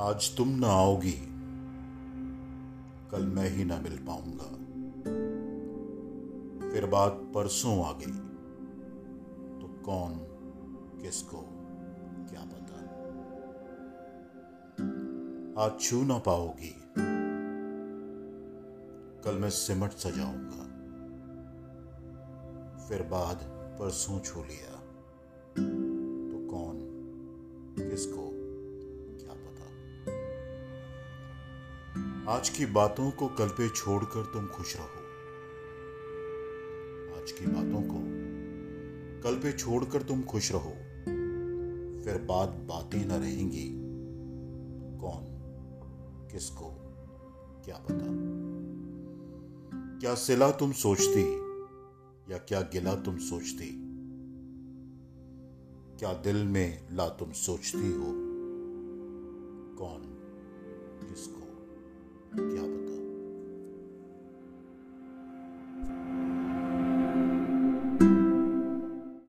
आज तुम ना आओगी। कल मैं ही ना मिल पाऊँगा। फिर बात परसों आ गई। तो कौन किसको क्या पता? आज छू ना पाओगी। कल मैं सिमट सजाऊँगा। फिर बाद परसों छू लिया। तो कौन किसको आज की बातों को कल पे छोड़कर तुम खुश रहो। आज की बातों को कल पे छोड़कर तुम खुश रहो। फिर बात बातें न रहेंगी। कौन? किसको? क्या पता? क्या सिला तुम सोचती? या क्या गिला तुम सोचती? क्या दिल में ला तुम सोचती हो? कौन? किसको? क्या पता